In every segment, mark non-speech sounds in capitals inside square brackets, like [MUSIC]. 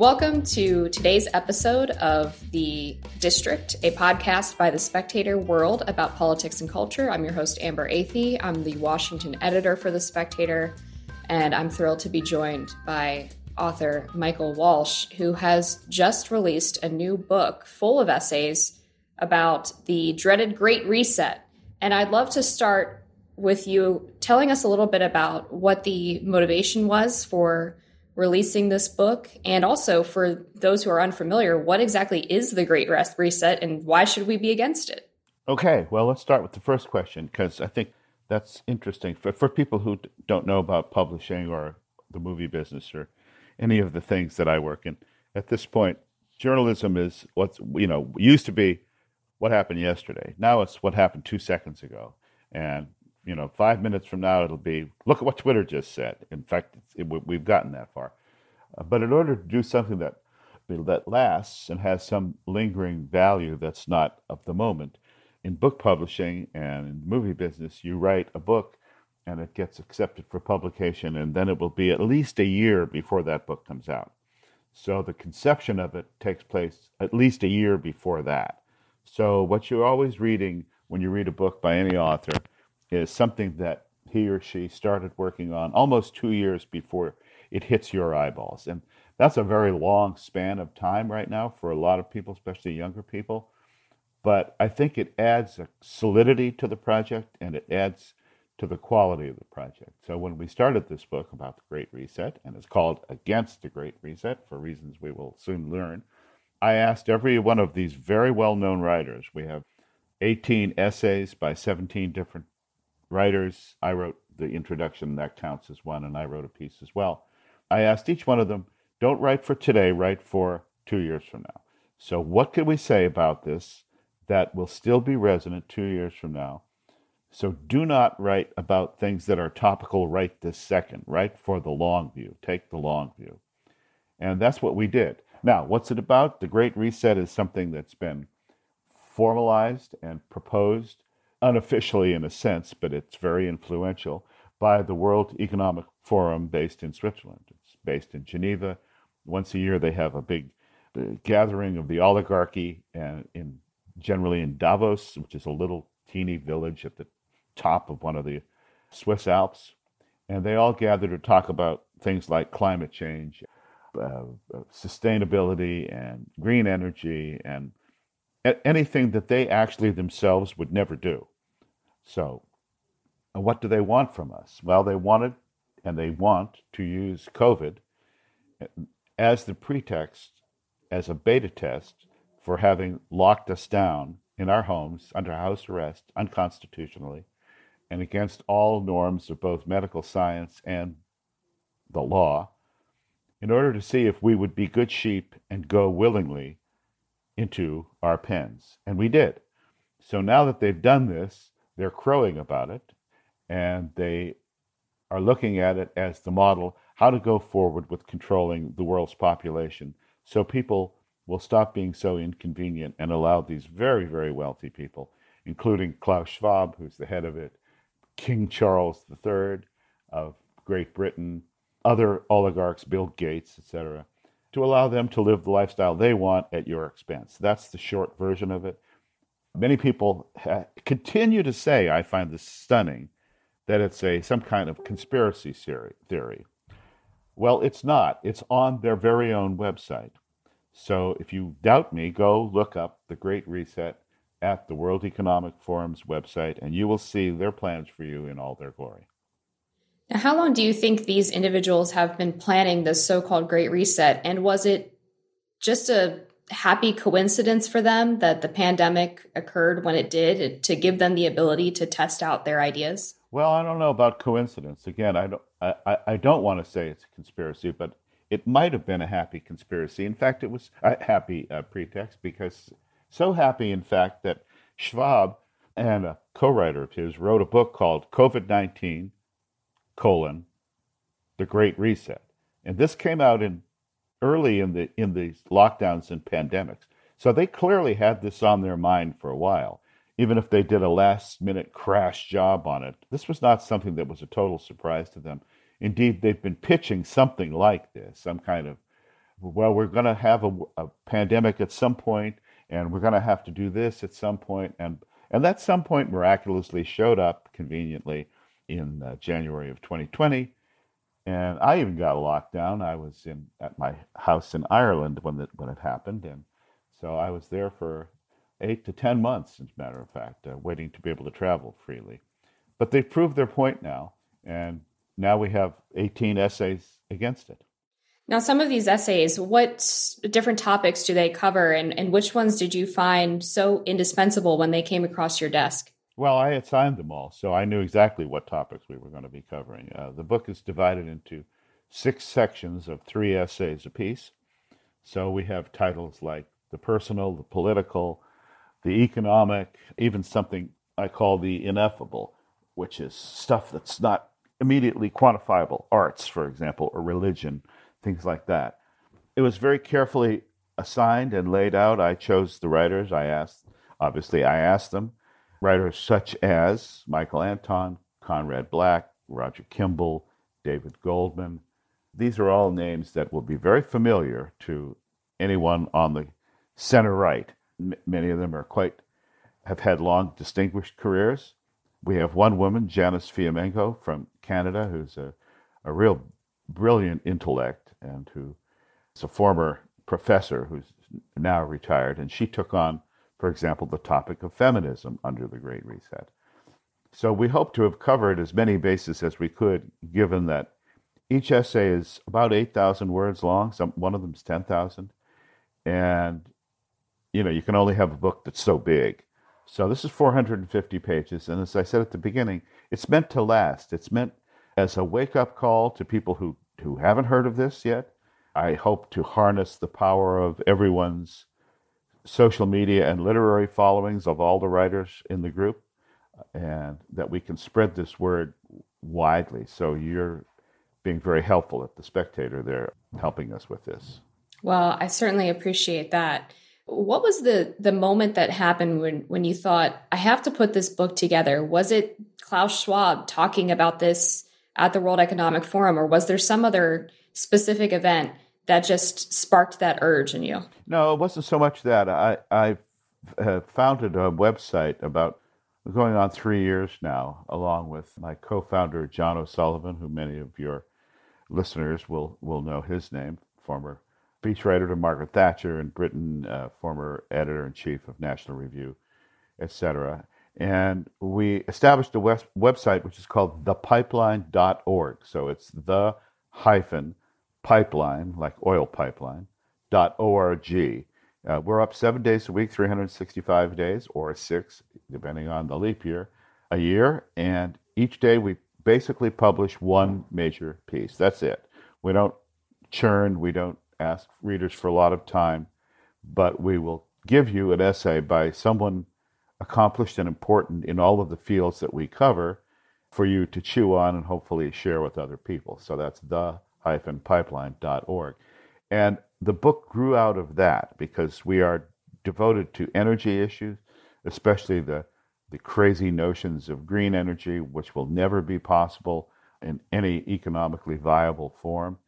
Welcome to today's episode of The District, a podcast by the Spectator World about politics and culture. I'm your host, Amber Athey. I'm the Washington editor for The Spectator, and I'm thrilled to be joined by author Michael Walsh, who has just released a new book full of essays about the dreaded Great Reset. And I'd love to start with you telling us a little bit about what the motivation was for releasing this book. And also, for those who are unfamiliar, what exactly is the Great Reset and why should we be against it? Okay, well, let's start with the first question because I think that's interesting for, for people who don't know about publishing or the movie business or any of the things that I work in. At this point, journalism is what's, you know, used to be what happened yesterday. Now it's what happened two seconds ago. And you know, five minutes from now, it'll be look at what Twitter just said. In fact, it, we've gotten that far. Uh, but in order to do something that that lasts and has some lingering value that's not of the moment, in book publishing and in movie business, you write a book and it gets accepted for publication, and then it will be at least a year before that book comes out. So the conception of it takes place at least a year before that. So what you're always reading when you read a book by any author is something that he or she started working on almost two years before it hits your eyeballs. And that's a very long span of time right now for a lot of people, especially younger people. But I think it adds a solidity to the project and it adds to the quality of the project. So when we started this book about the Great Reset, and it's called Against the Great Reset for reasons we will soon learn, I asked every one of these very well known writers. We have 18 essays by 17 different writers. I wrote the introduction, that counts as one, and I wrote a piece as well. I asked each one of them, don't write for today, write for two years from now. So, what can we say about this that will still be resonant two years from now? So, do not write about things that are topical right this second. Write for the long view. Take the long view. And that's what we did. Now, what's it about? The Great Reset is something that's been formalized and proposed unofficially in a sense, but it's very influential, by the World Economic Forum based in Switzerland. It's based in Geneva. Once a year, they have a big uh, gathering of the oligarchy, and in generally in Davos, which is a little teeny village at the top of one of the Swiss Alps, and they all gather to talk about things like climate change, uh, sustainability, and green energy, and anything that they actually themselves would never do. So, what do they want from us? Well, they wanted and they want to use COVID as the pretext, as a beta test for having locked us down in our homes under house arrest unconstitutionally and against all norms of both medical science and the law in order to see if we would be good sheep and go willingly into our pens. And we did. So now that they've done this, they're crowing about it and they are looking at it as the model how to go forward with controlling the world's population so people will stop being so inconvenient and allow these very, very wealthy people, including Klaus Schwab, who's the head of it, King Charles III of Great Britain, other oligarchs, Bill Gates, etc., to allow them to live the lifestyle they want at your expense. That's the short version of it. Many people ha- continue to say, I find this stunning, that it's a some kind of conspiracy theory. Well, it's not. It's on their very own website. So if you doubt me, go look up the Great Reset at the World Economic Forum's website, and you will see their plans for you in all their glory. Now, how long do you think these individuals have been planning this so called Great Reset? And was it just a happy coincidence for them that the pandemic occurred when it did to give them the ability to test out their ideas? Well, I don't know about coincidence. Again, I don't, I, I don't want to say it's a conspiracy, but it might have been a happy conspiracy. In fact, it was a happy uh, pretext because so happy, in fact, that Schwab and a co-writer of his wrote a book called COVID-19, colon, The Great Reset. And this came out in early in the in these lockdowns and pandemics. So they clearly had this on their mind for a while, even if they did a last minute crash job on it. This was not something that was a total surprise to them. Indeed, they've been pitching something like this, some kind of, well, we're going to have a, a, pandemic at some point, and we're going to have to do this at some point, and and that some point miraculously showed up conveniently in uh, January of 2020 and I even got locked down. I was in at my house in Ireland when it when it happened, and so I was there for eight to ten months, as a matter of fact, uh, waiting to be able to travel freely. But they've proved their point now, and now we have 18 essays against it. Now, some of these essays, what different topics do they cover, and, and which ones did you find so indispensable when they came across your desk? Well, I had signed them all, so I knew exactly what topics we were going to be covering. Uh, the book is divided into six sections of three essays apiece. So we have titles like the personal, the political, the economic, even something I call the ineffable, which is stuff that's not immediately quantifiable, arts, for example, or religion, things like that. It was very carefully assigned and laid out. I chose the writers. I asked, obviously, I asked them Writers such as Michael Anton, Conrad Black, Roger Kimball, David Goldman. These are all names that will be very familiar to anyone on the center right. M- many of them are quite have had long distinguished careers. We have one woman, Janice Fiamengo from Canada, who's a, a real brilliant intellect and who is a former professor who's now retired, and she took on for example, the topic of feminism under the Great Reset. So we hope to have covered as many bases as we could, given that each essay is about 8,000 words long. Some, one of them is 10,000. And, you know, you can only have a book that's so big. So this is 450 pages. And as I said at the beginning, it's meant to last. It's meant as a wake up call to people who, who haven't heard of this yet. I hope to harness the power of everyone's social media and literary followings of all the writers in the group, and that we can spread this word widely. So you're being very helpful at the Spectator there, helping us with this. Well, I certainly appreciate that. What was the the moment that happened when when you thought I have to put this book together? Was it Klaus Schwab talking about this at the World Economic Forum, or was there some other specific event that just sparked that urge in you? No, it wasn't so much that. I I founded a website about going on three years now, along with my co-founder John O'Sullivan, who many of your listeners will will know his name, former speechwriter to Margaret Thatcher in Britain, uh, former editor in chief of National Review, etc. And we established a web- website which is called thepipeline.org. So it's the hyphen pipeline, like oil pipeline, dot org. Uh, we're up seven days a week, 365 days, or six, depending on the leap year, a year. And each day we basically publish one major piece. That's it. We don't churn, we don't ask readers for a lot of time, but we will give you an essay by someone accomplished and important in all of the fields that we cover for you to chew on and hopefully share with other people. So that's the pipeline.org. And the book grew out of that because we are devoted to energy issues, especially the, the crazy notions of green energy, which will never be possible in any economically viable form.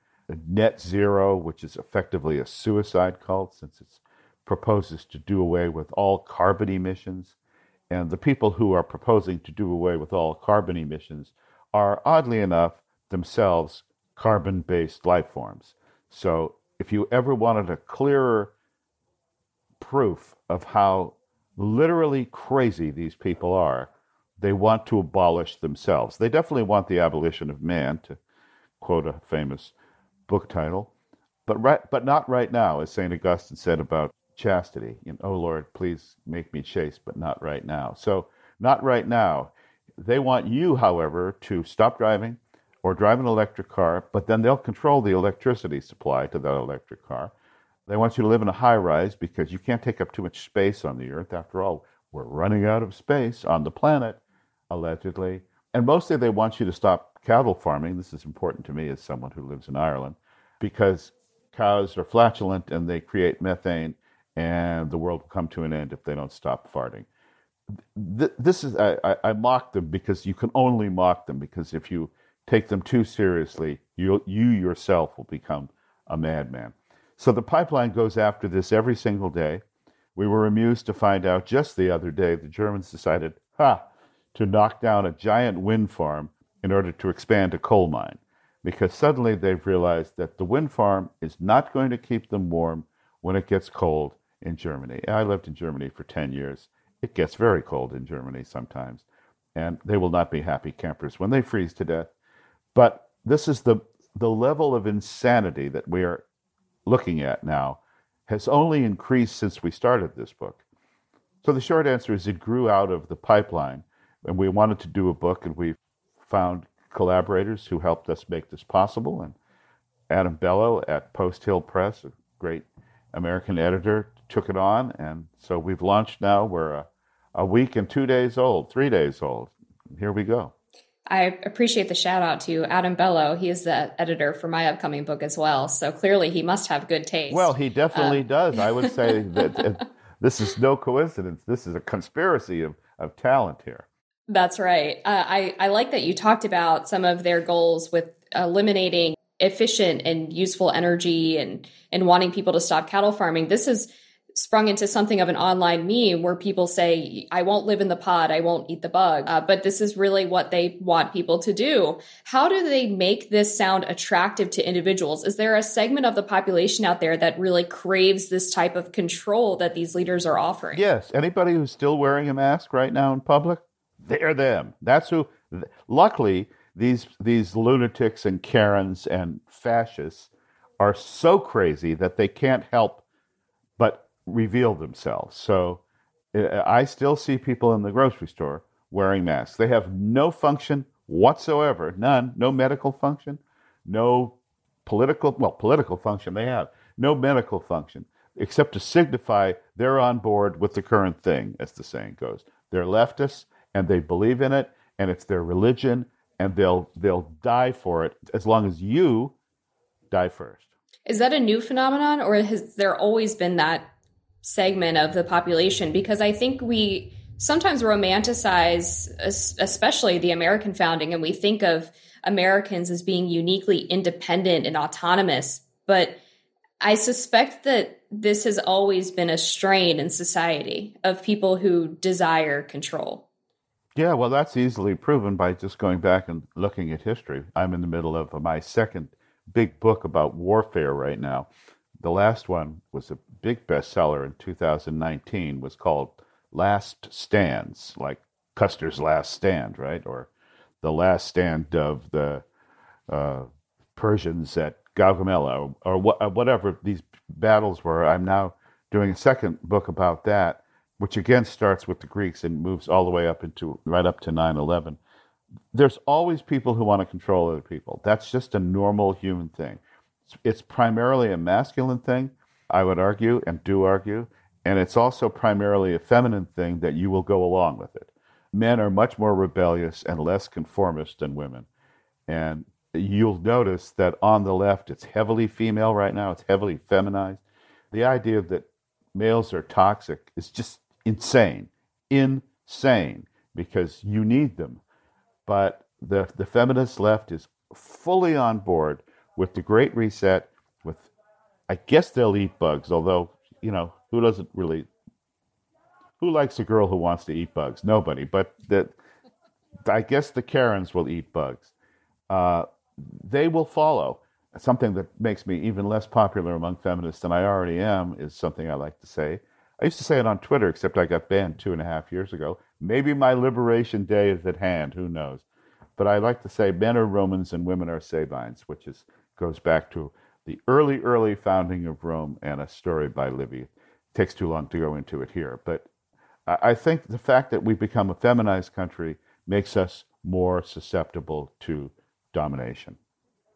Net zero, which is effectively a suicide cult since it proposes to do away with all carbon emissions. And the people who are proposing to do away with all carbon emissions are, oddly enough, themselves carbon based life forms. So, if you ever wanted a clearer proof of how literally crazy these people are, they want to abolish themselves. They definitely want the abolition of man, to quote a famous book title, but right, but not right now, as St. Augustine said about chastity. You know, oh Lord, please make me chaste, but not right now. So, not right now. They want you, however, to stop driving or drive an electric car, but then they'll control the electricity supply to that electric car. They want you to live in a high rise because you can't take up too much space on the earth. After all, we're running out of space on the planet, allegedly. And mostly they want you to stop cattle farming. This is important to me as someone who lives in Ireland because cows are flatulent and they create methane, and the world will come to an end if they don't stop farting. This is I, I, I mock them because you can only mock them because if you take them too seriously, you you yourself will become a madman. So the pipeline goes after this every single day. We were amused to find out just the other day the Germans decided, ha, to knock down a giant wind farm in order to expand a coal mine because suddenly they've realized that the wind farm is not going to keep them warm when it gets cold in Germany. I lived in Germany for 10 years. It gets very cold in Germany sometimes, and they will not be happy campers when they freeze to death. But this is the, the level of insanity that we are looking at now has only increased since we started this book. So the short answer is it grew out of the pipeline, and we wanted to do a book, and we found collaborators who helped us make this possible. And Adam Bellow at Post Hill Press, a great American editor, took it on. And so we've launched now. We're a, a week and two days old, three days old. Here we go. I appreciate the shout out to Adam Bellow. He is the editor for my upcoming book as well. So clearly he must have good taste. Well, he definitely um, does. I would say [LAUGHS] that this is no coincidence. This is a conspiracy of, of talent here. That's right. Uh, I, I like that you talked about some of their goals with eliminating efficient and useful energy and, and wanting people to stop cattle farming. This is sprung into something of an online meme where people say, I won't live in the pod, I won't eat the bug. Uh, but this is really what they want people to do. How do they make this sound attractive to individuals? Is there a segment of the population out there that really craves this type of control that these leaders are offering? Yes. Anybody who's still wearing a mask right now in public, they're them. That's who. Luckily, these these lunatics and Karens and fascists are so crazy that they can't help but reveal themselves. So uh, I still see people in the grocery store wearing masks. They have no function whatsoever, none, no medical function, no political, well, political function they have, no medical function, except to signify they're on board with the current thing, as the saying goes. They're leftists and they believe in it and it's their religion and they'll they'll die for it as long as you die first. Is that a new phenomenon or has there always been that segment of the population because I think we sometimes romanticize especially the American founding and we think of Americans as being uniquely independent and autonomous but I suspect that this has always been a strain in society of people who desire control. Yeah, well, that's easily proven by just going back and looking at history. I'm in the middle of my second big book about warfare right now. The last one was a big bestseller in 2019, was called Last Stands, like Custer's Last Stand, right? Or the last stand of the uh, Persians at Gaugamela, or, or uh, whatever these battles were. I'm now doing a second book about that, which again starts with the Greeks and moves all the way up into right up to 9 11. There's always people who want to control other people. That's just a normal human thing. It's primarily a masculine thing, I would argue, and do argue, and it's also primarily a feminine thing that you will go along with it. Men are much more rebellious and less conformist than women. And you'll notice that on the left, it's heavily female right now, it's heavily feminized. The idea that males are toxic is just insane, insane, because you need them. But the, the feminist left is fully on board with the Great Reset, I guess they'll eat bugs, although, you know, who doesn't really who likes a girl who wants to eat bugs? Nobody. But that I guess the Karens will eat bugs. Uh, they will follow. Something that makes me even less popular among feminists than I already am is something I like to say. I used to say it on Twitter, except I got banned two and a half years ago. Maybe my liberation day is at hand. Who knows? But I like to say men are Romans and women are Sabines, which is goes back to the early, early founding of Rome and a story by Livy. takes too long to go into it here. But I think the fact that we've become a feminized country makes us more susceptible to domination.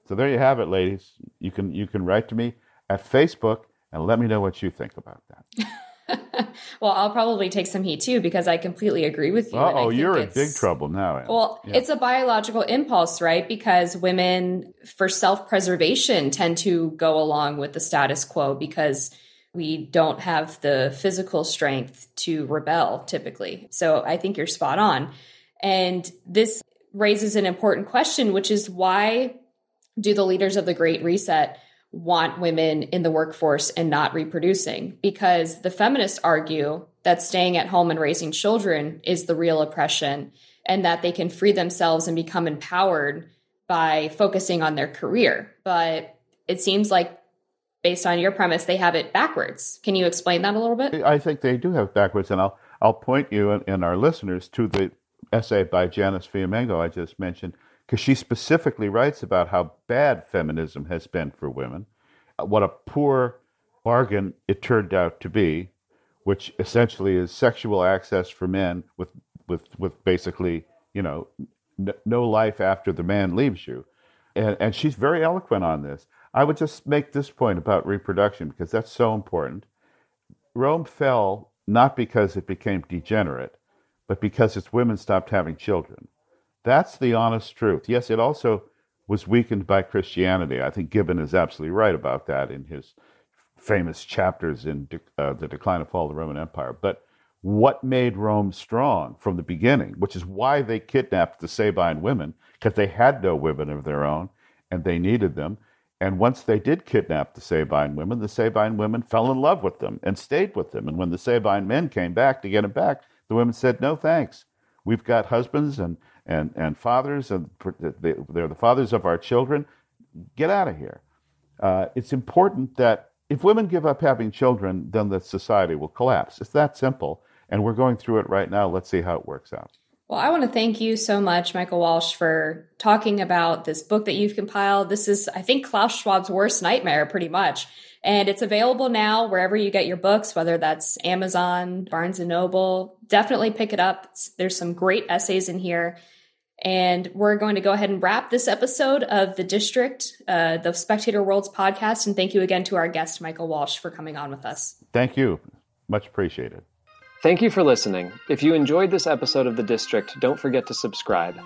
So there you have it, ladies. You can you can write to me at Facebook and let me know what you think about that. [LAUGHS] [LAUGHS] well, I'll probably take some heat too because I completely agree with you. Oh, you're in big trouble now. Anne. Well, yeah. it's a biological impulse, right? Because women, for self preservation, tend to go along with the status quo because we don't have the physical strength to rebel typically. So I think you're spot on. And this raises an important question, which is why do the leaders of the Great Reset want women in the workforce and not reproducing? Because the feminists argue that staying at home and raising children is the real oppression and that they can free themselves and become empowered by focusing on their career. But it seems like based on your premise, they have it backwards. Can you explain that a little bit? I think they do have backwards, and I'll I'll point you and, and our listeners to the essay by Janice Fiamengo I just mentioned, because she specifically writes about how bad feminism has been for women, uh, what a poor bargain it turned out to be, which essentially is sexual access for men with with with basically you know n- no life after the man leaves you, and and she's very eloquent on this. I would just make this point about reproduction because that's so important. Rome fell not because it became degenerate, but because its women stopped having children. That's the honest truth. Yes, it also was weakened by Christianity. I think Gibbon is absolutely right about that in his famous chapters in uh, The Decline and Fall of the Roman Empire. But what made Rome strong from the beginning, which is why they kidnapped the Sabine women, because they had no women of their own and they needed them. And once they did kidnap the Sabine women, the Sabine women fell in love with them and stayed with them. And when the Sabine men came back to get them back, the women said, No thanks. We've got husbands and, and, and fathers, and they're the fathers of our children. Get out of here. Uh, it's important that if women give up having children, then the society will collapse. It's that simple. And we're going through it right now. Let's see how it works out. Well, I want to thank you so much, Michael Walsh, for talking about this book that you've compiled. This is, I think, Klaus Schwab's worst nightmare, pretty much. And it's available now wherever you get your books, whether that's Amazon, Barnes and Noble. Definitely pick it up. There's some great essays in here. And we're going to go ahead and wrap this episode of The District, uh, the Spectator Worlds podcast. And thank you again to our guest, Michael Walsh, for coming on with us. Thank you. Much appreciated. Thank you for listening. If you enjoyed this episode of The District, don't forget to subscribe.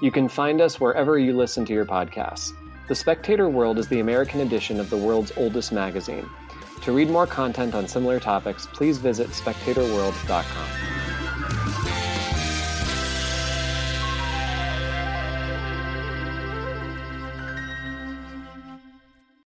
You can find us wherever you listen to your podcasts. The Spectator World is the American edition of the world's oldest magazine. To read more content on similar topics, please visit spectatorworld.com.